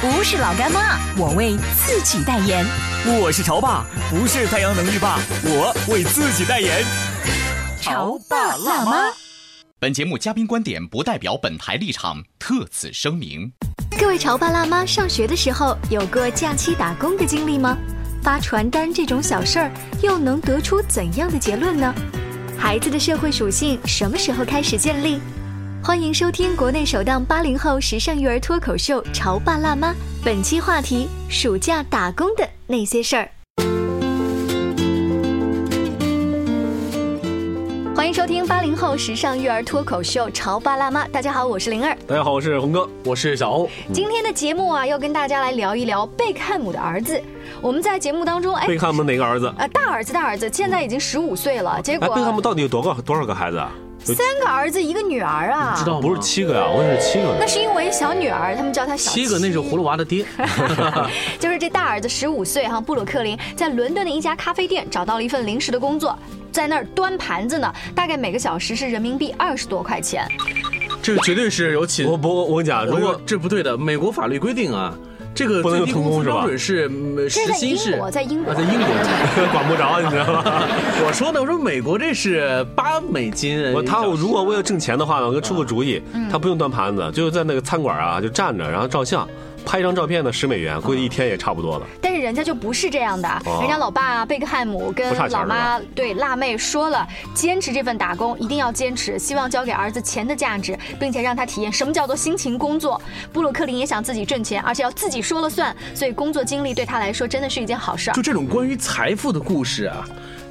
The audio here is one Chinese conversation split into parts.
不是老干妈，我为自己代言。我是潮爸，不是太阳能浴霸，我为自己代言。潮爸辣妈。本节目嘉宾观点不代表本台立场，特此声明。各位潮爸辣妈，上学的时候有过假期打工的经历吗？发传单这种小事儿，又能得出怎样的结论呢？孩子的社会属性什么时候开始建立？欢迎收听国内首档八零后时尚育儿脱口秀《潮爸辣妈》，本期话题：暑假打工的那些事儿。欢迎收听八零后时尚育儿脱口秀《潮爸辣妈》，大家好，我是灵儿。大家好，我是红哥，我是小欧。今天的节目啊，要跟大家来聊一聊贝克汉姆的儿子。我们在节目当中，哎，贝克汉姆哪个儿子？呃，大儿子，大儿子，现在已经十五岁了。结果，哎，贝克汉姆到底有多个多少个孩子啊？三个儿子，一个女儿啊。知道不是七个呀？我以为是七个。那是因为小女儿，他们叫他小七个，那是葫芦娃的爹。就是这大儿子十五岁哈，布鲁克林在伦敦的一家咖啡店找到了一份临时的工作，在那儿端盘子呢，大概每个小时是人民币二十多块钱。这绝对是有起。我不，我跟你讲，如果这不对的，美国法律规定啊。这个不能用童工是吧？标准是时薪是在英国，在英国 管不着，你知道吗？我说的，我说美国这是八美金。我他如果为了挣钱的话呢，我给出个主意，他不用端盘子，就在那个餐馆啊，就站着，然后照相。拍一张照片呢，十美元，估计一天也差不多了。但是人家就不是这样的，人家老爸贝克汉姆跟老妈对辣妹说了，坚持这份打工一定要坚持，希望交给儿子钱的价值，并且让他体验什么叫做辛勤工作。布鲁克林也想自己挣钱，而且要自己说了算，所以工作经历对他来说真的是一件好事。就这种关于财富的故事啊。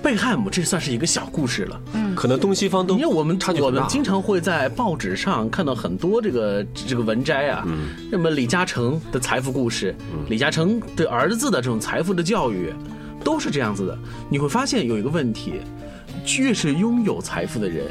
贝克汉姆这算是一个小故事了，嗯，可能东西方都因为我们我们经常会在报纸上看到很多这个这个文摘啊，嗯，那么李嘉诚的财富故事，李嘉诚对儿子的这种财富的教育，都是这样子的。你会发现有一个问题，越是拥有财富的人。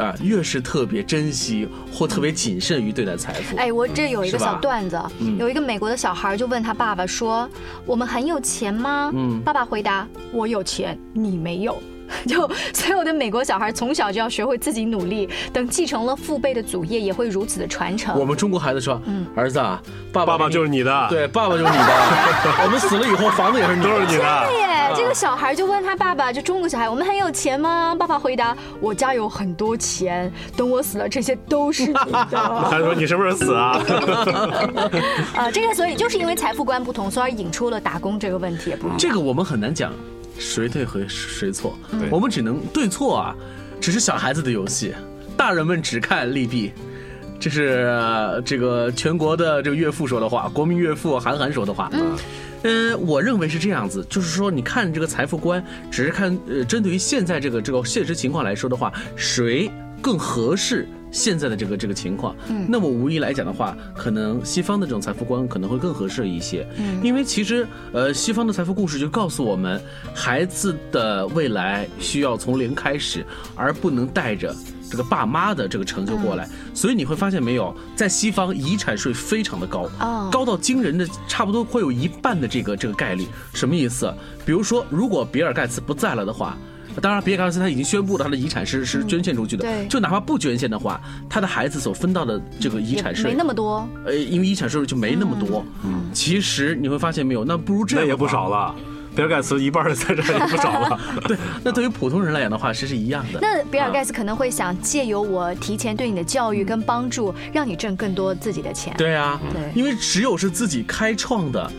啊，越是特别珍惜或特别谨慎于对待财富。哎，我这有一个小段子，有一个美国的小孩就问他爸爸说：“我们很有钱吗？”嗯，爸爸回答：“我有钱，你没有。”就所有的美国小孩从小就要学会自己努力，等继承了父辈的祖业，也会如此的传承。我们中国孩子说：“嗯，儿子啊，爸爸爸就是你的，对，爸爸就是你的。我们死了以后，房子也是都是你的。”小孩就问他爸爸，就中国小孩，我们很有钱吗？爸爸回答：“我家有很多钱，等我死了，这些都是你的。”他说：“你什么时候死啊？”啊，这个所以就是因为财富观不同，所以引出了打工这个问题。这个我们很难讲。谁对和谁错，我们只能对错啊，只是小孩子的游戏，大人们只看利弊，这是这个全国的这个岳父说的话，国民岳父韩寒说的话。嗯，呃，我认为是这样子，就是说，你看这个财富观，只是看呃，针对于现在这个这个现实情况来说的话，谁更合适？现在的这个这个情况，嗯，那么无疑来讲的话，可能西方的这种财富观可能会更合适一些，嗯，因为其实呃，西方的财富故事就告诉我们，孩子的未来需要从零开始，而不能带着这个爸妈的这个成就过来，所以你会发现没有，在西方遗产税非常的高，高到惊人的，差不多会有一半的这个这个概率，什么意思？比如说，如果比尔盖茨不在了的话。当然，比尔盖茨他已经宣布了他的遗产是是捐献出去的。对，就哪怕不捐献的话，他的孩子所分到的这个遗产税没那么多。呃，因为遗产收入就没那么多。嗯，其实你会发现没有，那不如这样那也不少了。比尔盖茨一半的财产也不少了。对，那对于普通人来讲的话，其实是一样的。那比尔盖茨可能会想借由我提前对你的教育跟帮助，让你挣更多自己的钱。对啊，对，因为只有是自己开创的。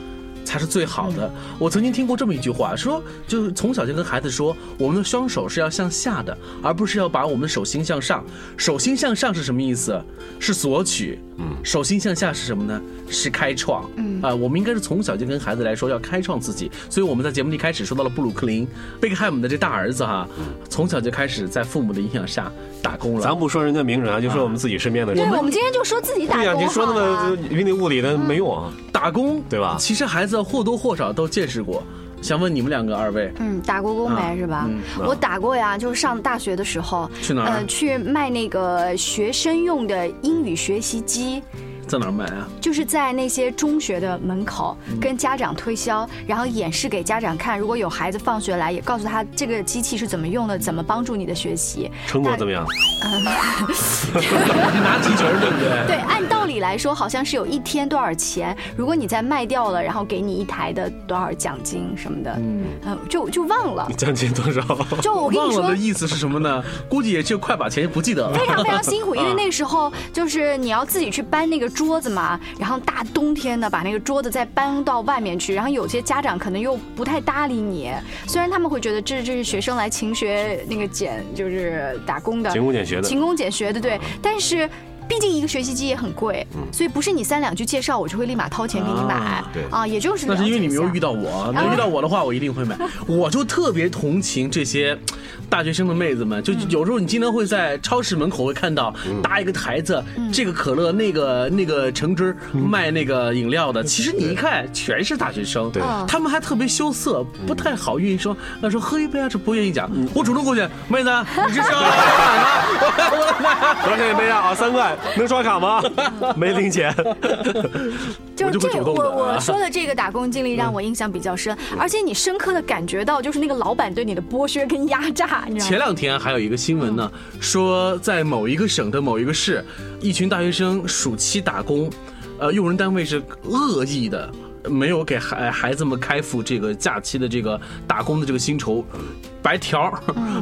才是最好的。我曾经听过这么一句话，说就是从小就跟孩子说，我们的双手是要向下的，而不是要把我们的手心向上。手心向上是什么意思？是索取。嗯，手心向下是什么呢？是开创。嗯啊，我们应该是从小就跟孩子来说要开创自己。所以我们在节目一开始说到了布鲁克林贝克汉姆的这大儿子哈，从小就开始在父母的影响下打工了。咱不说人家名人啊，就说我们自己身边的人。对，我们今天就说自己打工对呀，工你说那么云里雾里的没用啊。打工对吧其实孩子或多或少都见识过。想问你们两个二位，嗯，打过工没、啊是吧？嗯我打过呀，就是上大学的时候，去哪儿呃，去卖那个学生用的英语学习机。在哪儿买啊？就是在那些中学的门口跟家长推销，然后演示给家长看。如果有孩子放学来，也告诉他这个机器是怎么用的，怎么帮助你的学习。成果怎么样？拿提成对不对？对，按道理来说，好像是有一天多少钱，如果你再卖掉了，然后给你一台的多少奖金什么的，嗯，就就忘了。奖金多少？就我跟你说忘了的，意思是什么呢？估计也就快把钱不记得了。非常非常辛苦，因为那时候 就是你要自己去搬那个桌子嘛，然后大冬天的把那个桌子再搬到外面去，然后有些家长可能又不太搭理你，虽然他们会觉得这这是学生来勤学那个俭就是打工的，勤工俭学的。勤工俭学的对，但是。毕竟一个学习机也很贵，所以不是你三两句介绍，我就会立马掏钱给你买。啊对啊，也就是那是因为你没有遇到。到我，那遇到我的话，我一定会买。我就特别同情这些大学生的妹子们，就有时候你经常会在超市门口会看到搭一个台子，这个可乐，那个那个橙汁儿卖那个饮料的，其实你一看全是大学生，对。他们还特别羞涩，不太好愿意说，那说喝一杯啊，这不愿意讲。我主动过去，妹子，你是要买吗？我买。多少钱一杯啊？啊，三块，能刷卡吗？没零钱。我就这主动的我我说的这个打工经历让我印象比较深，而且你深刻的感觉到就是那个老板对你的剥削跟压榨，你知道吗？前两天还有一个新闻呢，说在某一个省的某一个市，一群大学生暑期打工，呃，用人单位是恶意的。没有给孩孩子们开付这个假期的这个打工的这个薪酬，白条儿，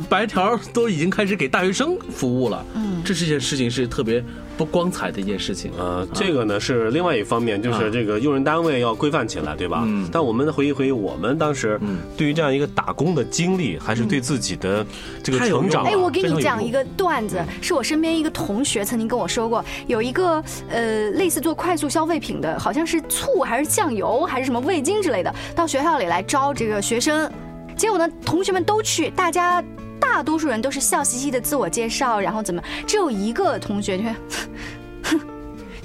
白条儿都已经开始给大学生服务了。嗯，这是件事情是特别不光彩的一件事情。呃，这个呢是另外一方面，就是这个用人单位要规范起来，对吧？嗯。但我们回忆回忆，我们当时对于这样一个打工的经历，还是对自己的这个成长啊，哎，我给你讲一个段子，是我身边一个同学曾经跟我说过，有一个呃类似做快速消费品的，好像是醋还是酱油还是什么味精之类的，到学校里来招这个学生，结果呢，同学们都去，大家大多数人都是笑嘻嘻的自我介绍，然后怎么，只有一个同学就。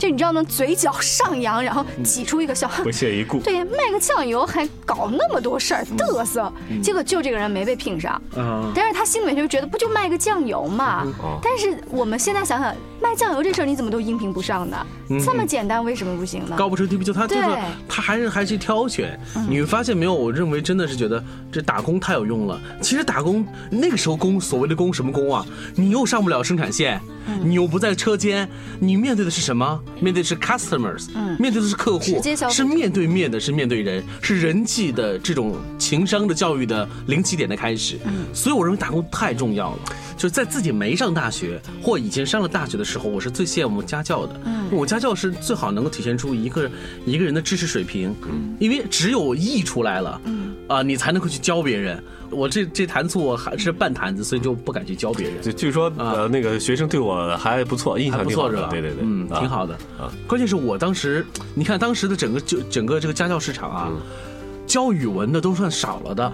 哼就你知道吗？嘴角上扬，然后挤出一个笑。不屑一顾。对，卖个酱油还搞那么多事儿，嘚瑟。结果就这个人没被聘上，啊，但是他心里面就觉得不就卖个酱油嘛。哦但是我们现在想想，卖酱油这事儿你怎么都应聘不上呢？这么简单，为什么不行呢？高不成低不就，他就是他还是还是挑选。你会发现没有？我认为真的是觉得这打工太有用了。其实打工那个时候工所谓的工什么工啊？你又上不了生产线，你又不在车间，你面对的是什么？面对的是 customers，面对的是客户是面对面的，是面对人，是人际的这种情商的教育的零起点的开始。所以我认为打工太重要了。就是在自己没上大学或以前上了大学的时候，我是最羡慕家教的。嗯，我家教是最好能够体现出一个一个人的知识水平。嗯，因为只有溢出来了，嗯，啊，你才能够去教别人。我这这坛醋还是半坛子，所以就不敢去教别人。据据说呃那个学生对我还不错，印象。不错是吧？对对对，嗯，啊挺好的啊。关键是我当时，你看当时的整个就整个这个家教市场啊，嗯教语文的都算少了的，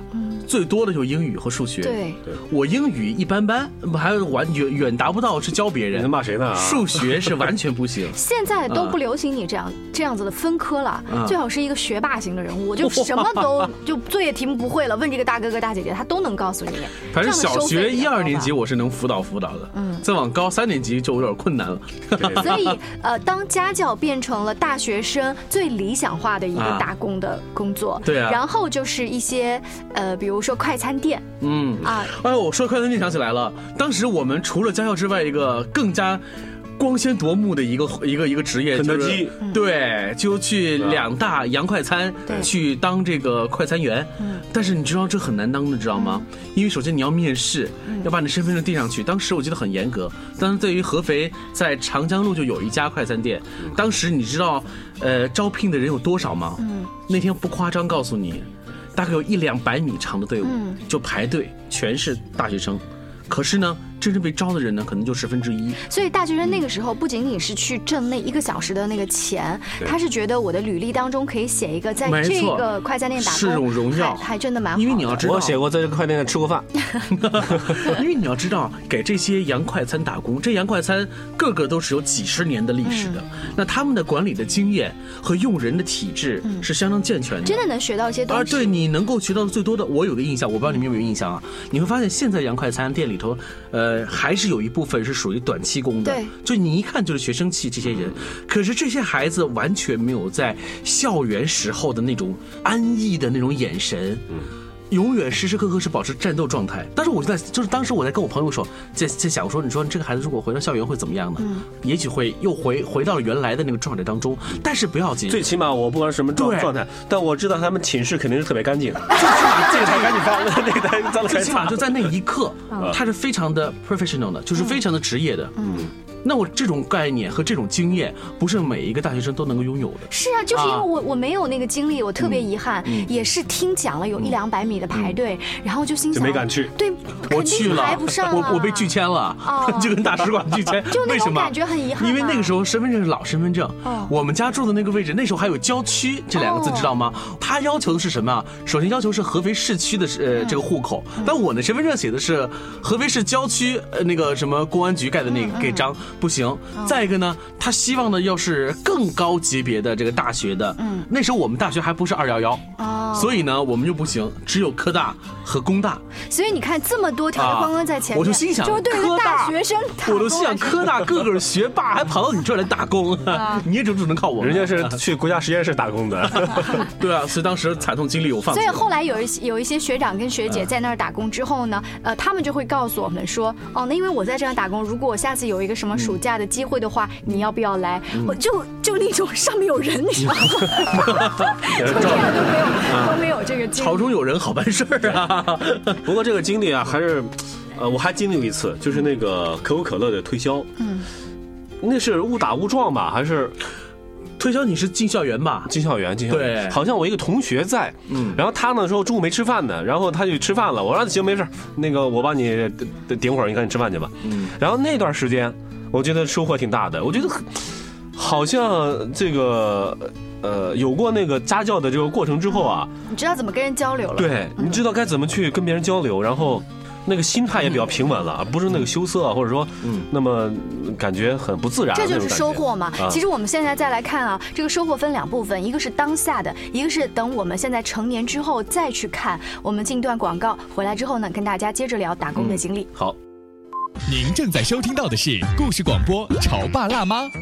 最多的就是英语和数学。对，我英语一般般，还完远远达不到是教别你在人。骂谁呢？啊数学是完全不行。现在都不流行你这样这样子的分科了，啊最好是一个学霸型的人物，就什么都 就作业题目不会了，问这个大哥哥大姐姐，他都能告诉你。反正小学一二年级我是能辅导辅导的，嗯，再往高三年级就有点困难了。所以，呃，当家教变成了大学生最理想化的一个啊打工的工作，对啊然后就是一些，呃，比如说快餐店嗯啊，哎呦，我说快餐店想起来了，当时我们除了家教之外，一个更加。光鲜夺目的一个一个一个职业，肯德就是基对，就去两大洋快餐对去当这个快餐员。但是你知道这很难当的，知道吗？因为首先你要面试，要把你身份证递上去。当时我记得很严格。当时对于合肥在长江路就有一家快餐店，当时你知道，呃，招聘的人有多少吗？那天不夸张告诉你，大概有一两百米长的队伍嗯就排队，全是大学生。可是呢，真正被招的人呢，可能就十分之一。所以大学生那个时候不仅仅是去挣那一个小时的那个钱，他是觉得我的履历当中可以写一个在这个快餐店打工是种荣耀还还真的蛮好的。因为你要知道，我写过在这个快店吃过饭，因为你要知道，给这些洋快餐打工，这洋快餐个个都是有几十年的历史的，那他们的管理的经验和用人的体制是相当健全的。真的能学到一些东西。而对你能够学到的最多的，我有个印象，我不知道你们有没有印象啊？你会发现现在洋快餐店里头，呃，还是有一部分是属于短期工的，对。就你一看就是学生气这些人，可是这些孩子完全没有在校园时候的那种安逸的那种眼神，永远时时刻刻是保持战斗状态。但是我就在，就是当时我在跟我朋友说，在在想我说，你说这个孩子如果回到校园会怎么样呢？也许会又回回到了原来的那个状态当中，但是不要紧，最起码我不管什么状态，但我知道他们寝室肯定是特别干净，这个台赶紧翻，那个台脏了最起码就在那一刻，他是非常的 professional 的，就是非常的职业的。嗯，那我这种概念和这种经验，不是每一个大学生都能够拥有的。是啊，就是因为啊我我没有那个经历，我特别遗憾，嗯也是听讲了有一两百米的排队，然后就心想就没敢去对，我去了排不上，我我被拒签了哦，就跟大使馆拒签就。那为什么？种感觉很遗憾啊因为那个时候身份证是老身份证哦，我们家住的那个位置，那时候还有郊区这两个字，哦知道吗？他要求的是什么啊？首先要求是合肥市区的呃这个户口，嗯但我的身份证写的是合肥市郊区呃那个什么公安局盖的那嗯个盖章，不行。再一个呢，他希望呢要是更高级别的这个大学的，嗯，那时候我们大学还不是二幺幺，哦所以呢我们就不行，只有科大和工大。所以你看这么多条啊框框在前面，我就心想，就是对于科大大学生我都心想，科大个个是学霸，还跑到你这儿来打工，你也只只能靠我们。人家是去国家实验室打工的，对啊，所以当时惨痛经历我放。所以后来有一些有一些学长跟学姐在那儿打工之后呢，呃，他们就会告诉我们说，哦，那因为我在这儿打工，如果我下次有一个什么暑假的机会的话，你要不要来？我就就那种上面有人，你知道吗？从来都没有都没有这个经历。朝中有人好办事儿啊。不过这个经历啊，还是，呃，我还经历过一次，就是那个可口可乐的推销，嗯，那是误打误撞吧，还是推销你是进校园吧？进校园？进校园，对好像我一个同学在，嗯，然后他呢说中午没吃饭呢，然后他就去吃饭了，我说行没事儿那个我帮你顶顶会儿，你赶紧吃饭去吧，嗯，然后那段时间我觉得收获挺大的，我觉得很好像这个。呃，有过那个家教的这个过程之后啊，你知道怎么跟人交流了？对，你知道该怎么去跟别人交流，然后那个心态也比较平稳了，而不是那个羞涩，或者说，嗯，那么感觉很不自然。这就是收获嘛。啊其实我们现在再来看啊，这个收获分两部分，一个是当下的，一个是等我们现在成年之后再去看。我们进段广告回来之后呢，跟大家接着聊打工的经历。好，您正在收听到的是故事广播《潮爸辣妈》。《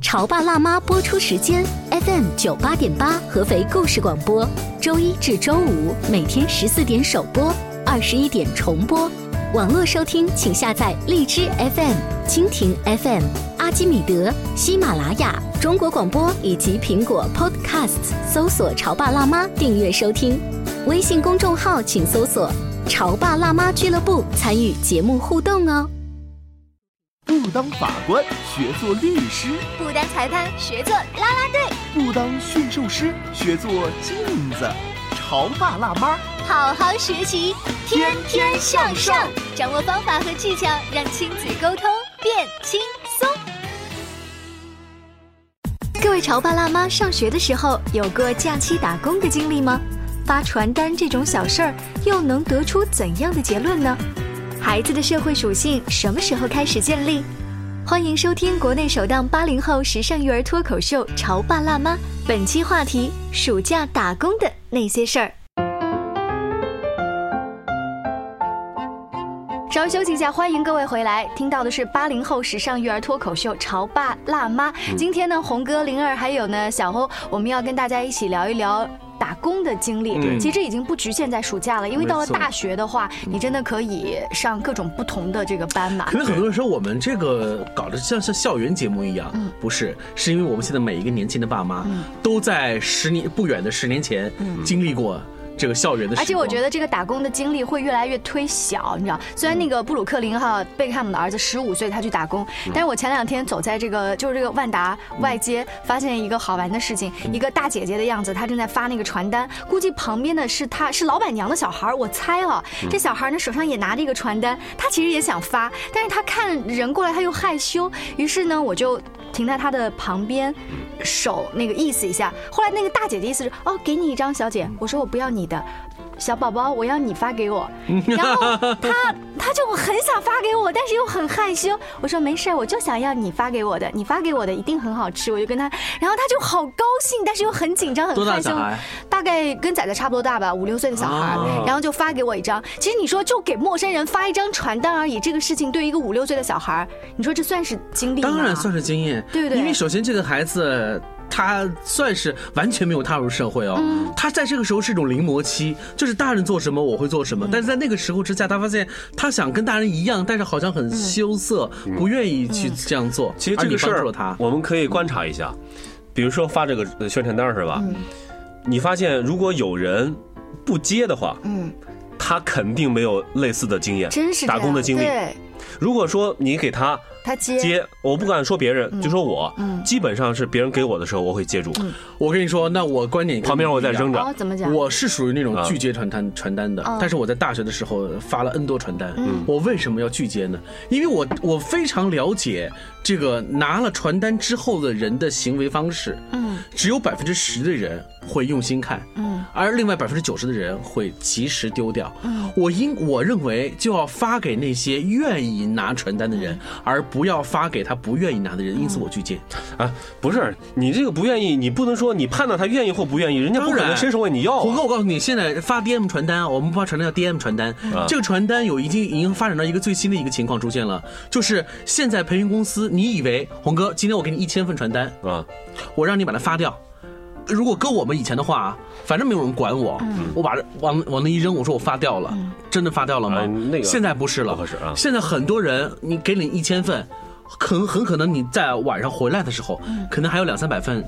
潮爸辣妈》播出时间：FM 九八点八，合肥故事广播，周一至周五每天十四点首播，二十一点重播。网络收听，请下载荔枝 FM、蜻蜓 FM、阿基米德、喜马拉雅、中国广播以及苹果 Podcasts，搜索“潮爸辣妈”订阅收听。微信公众号请搜索“潮爸辣妈俱乐部”，参与节目互动哦。不当法官，学做律师；不当裁判，学做啦啦队，不当驯兽师，学做镜子。潮爸辣妈，好好学习，天天向上，掌握方法和技巧，让亲子沟通变轻松。各位潮爸辣妈，上学的时候有过假期打工的经历吗？发传单这种小事儿，又能得出怎样的结论呢？孩子的社会属性什么时候开始建立？欢迎收听国内首档八零后时尚育儿脱口秀《潮爸辣妈》，本期话题：暑假打工的那些事儿。稍微休息一下，欢迎各位回来。听到的是八零后时尚育儿脱口秀《潮爸辣妈》。今天呢，红哥、灵儿还有呢小欧，我们要跟大家一起聊一聊。打工的经历，对其实已经不局限在暑假了，因为到了大学的话，你真的可以上各种不同的这个班嘛可。能很多人说我们这个搞得像像校园节目一样，嗯不是，是因为我们现在每一个年轻的爸妈都在十年不远的十年前经历过。这个校园的。而且我觉得这个打工的经历会越来越推小，你知道，虽然那个布鲁克林哈贝克汉姆的儿子十五岁他去打工，但是我前两天走在这个就是这个万达外街，发现一个好玩的事情，一个大姐姐的样子，她正在发那个传单，估计旁边的是她是老板娘的小孩，我猜啊，这小孩呢手上也拿着一个传单，他其实也想发，但是他看人过来他又害羞，于是呢我就停在他的旁边，手那个意思一下，后来那个大姐的意思是哦给你一张小姐，我说我不要你的。小宝宝，我要你发给我，然后他他就很想发给我，但是又很害羞。我说没事，我就想要你发给我的，你发给我的一定很好吃。我就跟他，然后他就好高兴，但是又很紧张，很害羞。大概跟仔仔差不多大吧，五六岁的小孩，然后就发给我一张。其实你说就给陌生人发一张传单而已，这个事情对于一个五六岁的小孩，你说这算是经历吗？当然算是经验，对不对？因为首先这个孩子。他算是完全没有踏入社会哦，他在这个时候是一种临摹期，就是大人做什么我会做什么，但是在那个时候之下，他发现他想跟大人一样，但是好像很羞涩，不愿意去这样做。其实这个事儿，我们可以观察一下，比如说发这个宣传单是吧？你发现如果有人不接的话，嗯，他肯定没有类似的经验，真是打工的经历。如果说你给他。他接接，我不敢说别人，就说我，基本上是别人给我的时候，我会接住。我跟你说，那我观点旁边我在扔着，怎么讲？我是属于那种拒接传单传单的，但是我在大学的时候发了 N 多传单。我为什么要拒接呢？因为我我非常了解这个拿了传单之后的人的行为方式。嗯，只有百分之十的人会用心看，嗯，而另外百分之九十的人会及时丢掉。嗯，我应我认为就要发给那些愿意拿传单的人，而。不要发给他不愿意拿的人，因此我拒接。啊，不是你这个不愿意，你不能说你判断他愿意或不愿意，人家不可能伸手问你要。红哥，我告诉你，现在发 DM 传单，我们发传单叫 DM 传单。这个传单有已经已经发展到一个最新的一个情况出现了，就是现在培训公司，你以为红哥今天我给你一千份传单啊，我让你把它发掉。如果搁我们以前的话，反正没有人管我，我把往往那一扔，我说我发掉了，真的发掉了吗？那个现在不是了，不合适啊。现在很多人，你给你一千份，很很可能你在晚上回来的时候，可能还有两三百份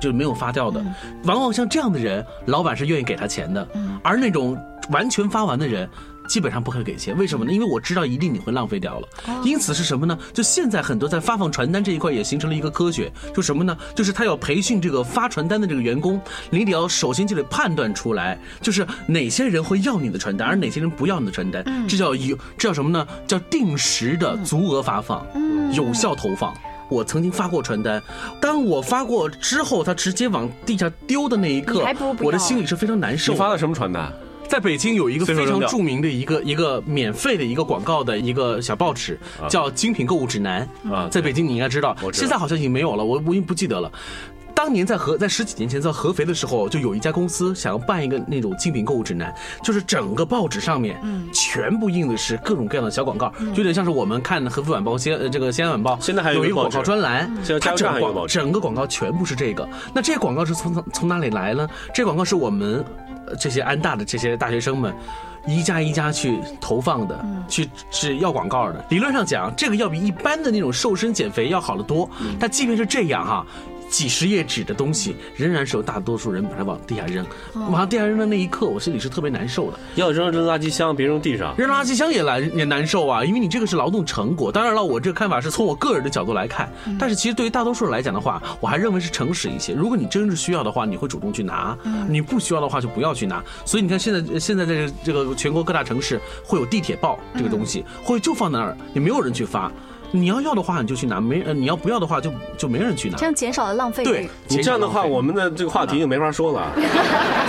就没有发掉的。往往像这样的人，老板是愿意给他钱的，而那种完全发完的人。基本上不会给钱，为什么呢？因为我知道一定你会浪费掉了。因此是什么呢？就现在很多在发放传单这一块也形成了一个科学，就什么呢？就是他要培训这个发传单的这个员工，你得要首先就得判断出来，就是哪些人会要你的传单，而哪些人不要你的传单。这叫有，这叫什么呢？叫定时的足额发放，有效投放。我曾经发过传单，当我发过之后，他直接往地下丢的那一刻，我的心里是非常难受。你发的什么传单？在北京有一个非常著名的一个一个免费的一个广告的一个小报纸，叫《精品购物指南》啊，在北京你应该知道，现在好像已经没有了，我我已经不记得了。当年在合在十几年前在合肥的时候，就有一家公司想要办一个那种精品购物指南，就是整个报纸上面，嗯，全部印的是各种各样的小广告，就有点像是我们看《合肥晚报》西这个《西安晚报》，现在还有一个广告专栏，它整广整个广告全部是这个。那这些广告是从从哪里来呢？这广告是我们这些安大的这些大学生们一家一家去投放的，去是要广告的。理论上讲，这个要比一般的那种瘦身减肥要好得多。但即便是这样哈。几十页纸的东西，仍然是有大多数人把它往地下扔。往地下扔的那一刻，我心里是特别难受的。要扔扔垃圾箱，别扔地上。扔垃圾箱也难也难受啊，因为你这个是劳动成果。当然了，我这个看法是从我个人的角度来看。但是其实对于大多数人来讲的话，我还认为是诚实一些。如果你真是需要的话，你会主动去拿；你不需要的话，就不要去拿。所以你看，现在现在在这个全国各大城市会有地铁报这个东西，会就放那儿，也没有人去发。你要要的话，你就去拿；没，你要不要的话，就就没人去拿。这样减少了浪费。对，你这样的话，我们的这个话题就没法说了，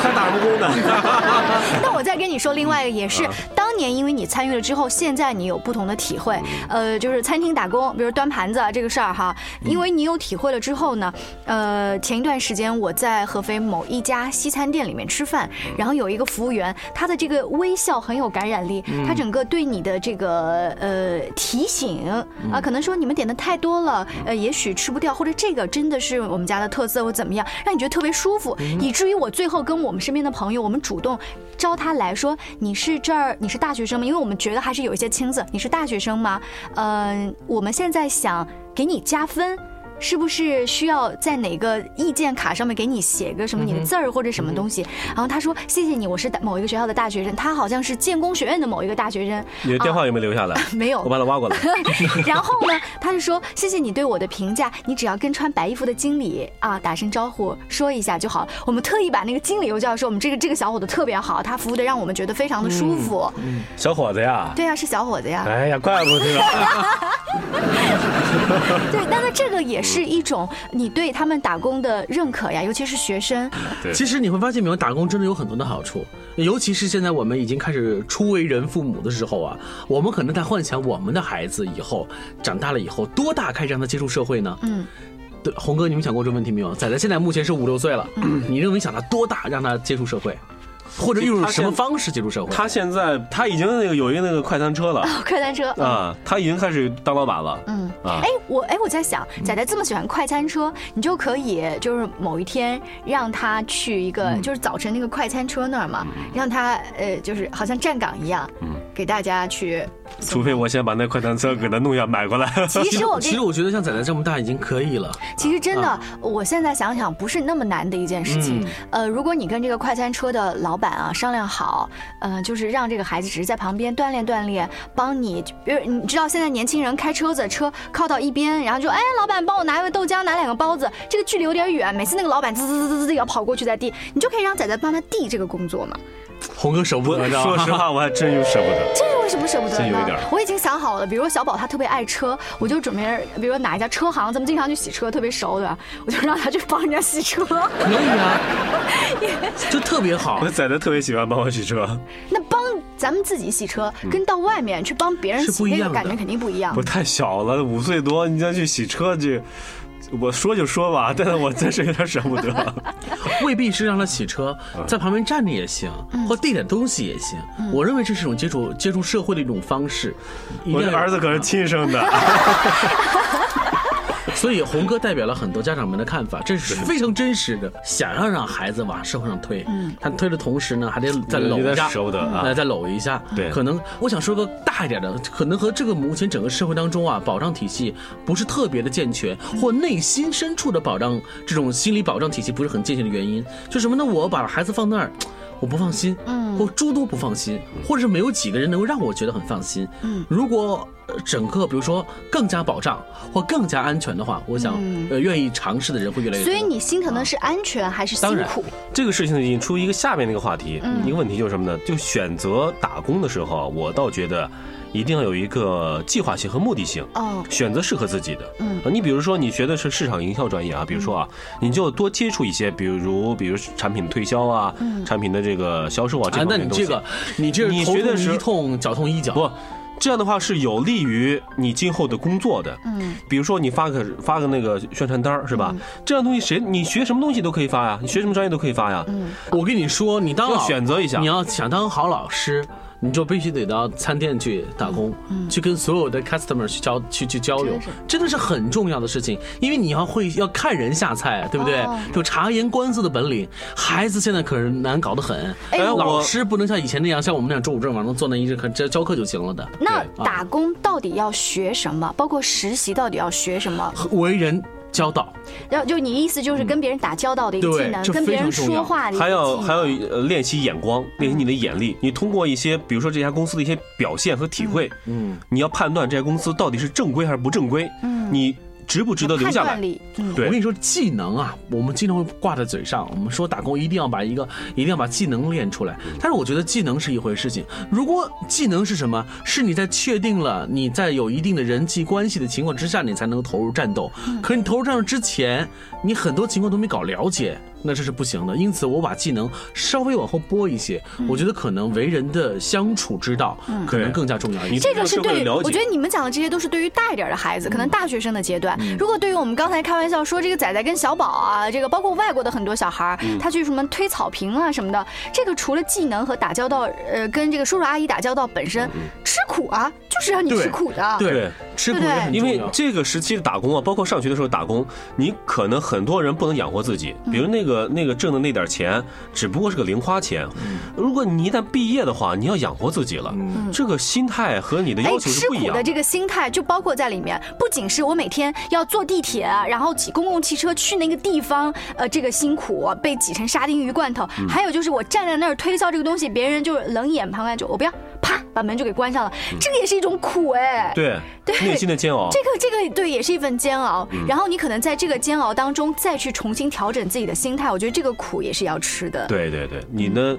还打什么工呢？那我再跟你说另外一个，也是当年因为你参与了之后，现在你有不同的体会。呃，就是餐厅打工，比如端盘子这个事儿哈，因为你有体会了之后呢，呃，前一段时间我在合肥某一家西餐店里面吃饭，然后有一个服务员，他的这个微笑很有感染力，他整个对你的这个呃提醒。啊，可能说你们点的太多了，呃，也许吃不掉，或者这个真的是我们家的特色，或怎么样，让你觉得特别舒服，以至于我最后跟我们身边的朋友，我们主动招他来说，你是这儿，你是大学生吗？因为我们觉得还是有一些青涩，你是大学生吗？嗯，我们现在想给你加分。是不是需要在哪个意见卡上面给你写个什么你的字儿或者什么东西？然后他说谢谢你，我是某一个学校的大学生，他好像是建工学院的某一个大学生。你的电话有没有留下来？没有，我把他挖过来。然后呢，他就说谢谢你对我的评价，你只要跟穿白衣服的经理啊打声招呼说一下就好。我们特意把那个经理又叫说我们这个这个小伙子特别好，他服务的让我们觉得非常的舒服。小伙子呀？对呀，是小伙子呀。哎呀，怪不得。对，那那这个也是一种你对他们打工的认可呀，尤其是学生。对，其实你会发现，没有打工真的有很多的好处，尤其是现在我们已经开始初为人父母的时候啊，我们可能在幻想我们的孩子以后长大了以后多大开始让他接触社会呢？嗯，对，红哥，你们想过这个问题没有？仔仔现在目前是五六岁了，你认为想他多大让他接触社会？或者用什么方式接触社会？他现在他已经那个有一个那个快餐车了，快餐车啊，他已经开始当老板了。嗯。啊，哎我哎我在想，仔仔这么喜欢快餐车，你就可以就是某一天让他去一个就是早晨那个快餐车那儿嘛，让他呃就是好像站岗一样，嗯，给大家去。除非我先把那快餐车给他弄下买过来。其实我其实我觉得像仔仔这么大已经可以了。其实真的，我现在想想不是那么难的一件事情。呃，如果你跟这个快餐车的老板啊商量好，嗯，就是让这个孩子只是在旁边锻炼锻炼，帮你，比如你知道现在年轻人开车子，车靠到一边，然后就哎，老板帮我拿一个豆浆，拿两个包子，这个距离有点远，每次那个老板滋滋滋滋滋要跑过去再递，你就可以让仔仔帮他递这个工作嘛。红哥舍不得，说实话，我还真有舍不得。这是为什么舍不得呢？有一点，我已经想好了。比如说小宝他特别爱车，我就准备，比如说哪一家车行，咱们经常去洗车，特别熟的，我就让他去帮人家洗车。可以啊，就特别好。我仔仔特别喜欢帮我洗车。那帮咱们自己洗车，跟到外面去帮别人洗，那个感觉肯定不一样。不太小了，五岁多，你再去洗车去。我说就说吧，但是我真是有点舍不得。未必是让他洗车，在旁边站着也行，或递点东西也行。我认为这是一种接触接触社会的一种方式。我的儿子可是亲生的。所以红哥代表了很多家长们的看法，这是非常真实的。想要让孩子往社会上推，嗯，他推的同时呢，还得再搂一下，来再搂一下。对，可能我想说个大一点的，可能和这个目前整个社会当中啊，保障体系不是特别的健全，或内心深处的保障这种心理保障体系不是很健全的原因，就什么呢？我把孩子放那儿。我不放心，嗯，或诸多不放心，或者是没有几个人能够让我觉得很放心，嗯，如果整个比如说更加保障或更加安全的话，我想呃愿意尝试的人会越来越多。所以你心疼的是安全还是辛苦？这个事情引出一个下面那个话题，一个问题就是什么呢？就选择打工的时候，我倒觉得。一定要有一个计划性和目的性哦，选择适合自己的。嗯，你比如说你学的是市场营销专业啊，比如说啊，你就多接触一些，比如比如产品推销啊，产品的这个销售啊这。那你这个，你这你学的是一痛脚痛医脚不？这样的话是有利于你今后的工作的。嗯，比如说你发个发个那个宣传单是吧？这样东西谁你学什么东西都可以发呀，你学什么专业都可以发呀。嗯，我跟你说，你当要选择一下，你要想当好老师。你就必须得到餐店去打工，去跟所有的 customer 去交去去交流，真的是很重要的事情。因为你要会要看人下菜，对不对？有察言观色的本领。孩子现在可是难搞得很，哎，老师不能像以前那样，像我们那样周五正晚上坐那一直课教教课就行了的。那打工到底要学什么？包括实习到底要学什么？为人。交道，然后就你意思就是跟别人打交道的一个技能，跟别人说话的还要还要练习眼光，练习你的眼力。你通过一些，比如说这家公司的一些表现和体会，嗯，你要判断这家公司到底是正规还是不正规，嗯，你。值不值得留下来？对，我跟你说，技能啊，我们经常会挂在嘴上。我们说打工一定要把一个，一定要把技能练出来。但是我觉得技能是一回事情。如果技能是什么？是你在确定了你在有一定的人际关系的情况之下，你才能投入战斗。可是你投入战斗之前，你很多情况都没搞了解。那这是不行的，因此我把技能稍微往后拨一些，我觉得可能为人的相处之道可能更加重要一点。这个是对，我觉得你们讲的这些都是对于大一点的孩子，可能大学生的阶段。如果对于我们刚才开玩笑说这个仔仔跟小宝啊，这个包括外国的很多小孩，他去什么推草坪啊什么的，这个除了技能和打交道，呃，跟这个叔叔阿姨打交道本身吃苦啊，就是让你吃苦的。对，吃苦因为。这个时期的打工啊，包括上学的时候打工，你可能很多人不能养活自己，嗯比如那个那个挣的那点钱，只不过是个零花钱。如果你一旦毕业的话，你要养活自己了，这个心态和你的要求吃是不一样的。苦的这个心态就包括在里面，不仅是我每天要坐地铁，然后挤公共汽车去那个地方，呃，这个辛苦被挤成沙丁鱼罐头，嗯还有就是我站在那儿推销这个东西，别人就冷眼旁观，就我不要，啪把门就给关上了，这个也是一种苦哎。嗯对对内心的煎熬。这个这个对，也是一份煎熬。嗯然后你可能在这个煎熬当中再去重新调整自己的心态，我觉得这个苦也是要吃的。对对对，你的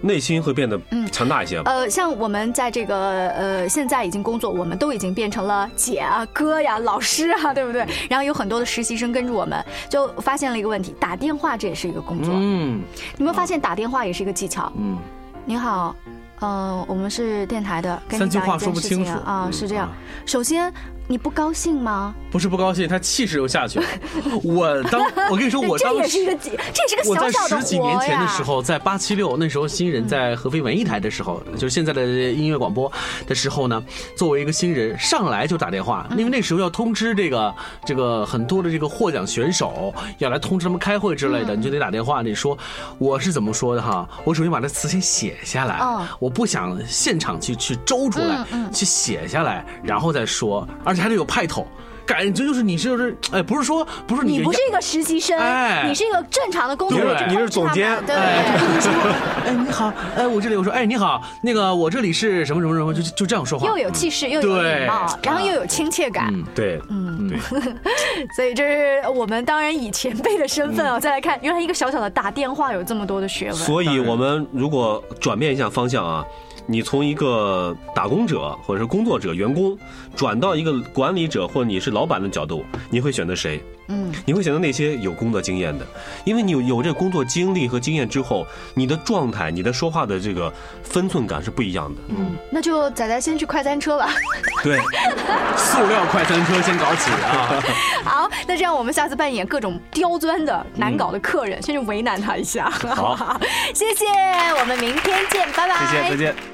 内心会变得强大一些。呃，像我们在这个呃现在已经工作，我们都已经变成了姐啊、哥呀、老师啊，对不对？然后有很多的实习生跟着我们，就发现了一个问题：打电话这也是一个工作。嗯你有没有发现打电话也是一个技巧？嗯，你好，呃，我们是电台的，跟你讲一件事情啊，嗯是这样啊。首先，你不高兴吗？不是不高兴，他气势又下去了。我当我跟你说，我这当时也是一个技，这也是个小小的十几年。前的时候，在八七六那时候新人在合肥文艺台的时候，就是现在的音乐广播的时候呢，作为一个新人上来就打电话，因为那时候要通知这个这个很多的这个获奖选手要来通知他们开会之类的，你就得打电话，你说我是怎么说的哈？我首先把这词先写下来嗯，我不想现场去去周出来嗯，去写下来，然后再说，而且还得有派头。感觉就是你是就是哎，不是说不是你你不是一个实习生，哎你是一个正常的工作人员，你是总监对。哎，你好，哎，我这里我说，哎，你好，那个我这里是什么什么什么，就就这样说话，又有气势，又有对礼貌，然后又有亲切感，嗯对，嗯，对，所以这是我们当然以前辈的身份啊，再来看，原来一个小小的打电话有这么多的学问。所以我们如果转变一下方向啊，你从一个打工者或者是工作者、员工，转到一个管理者或者你是老板的角度，你会选择谁？嗯，你会选择那些有工作经验的，因为你有有这工作经历和经验之后，你的状态、你的说话的这个分寸感是不一样的。嗯，那就仔仔先去快餐车吧。对，塑料快餐车先搞起啊，好，那这样我们下次扮演各种刁钻的难搞的客人，先去为难他一下。好，谢谢，我们明天见，拜拜。谢谢，再见。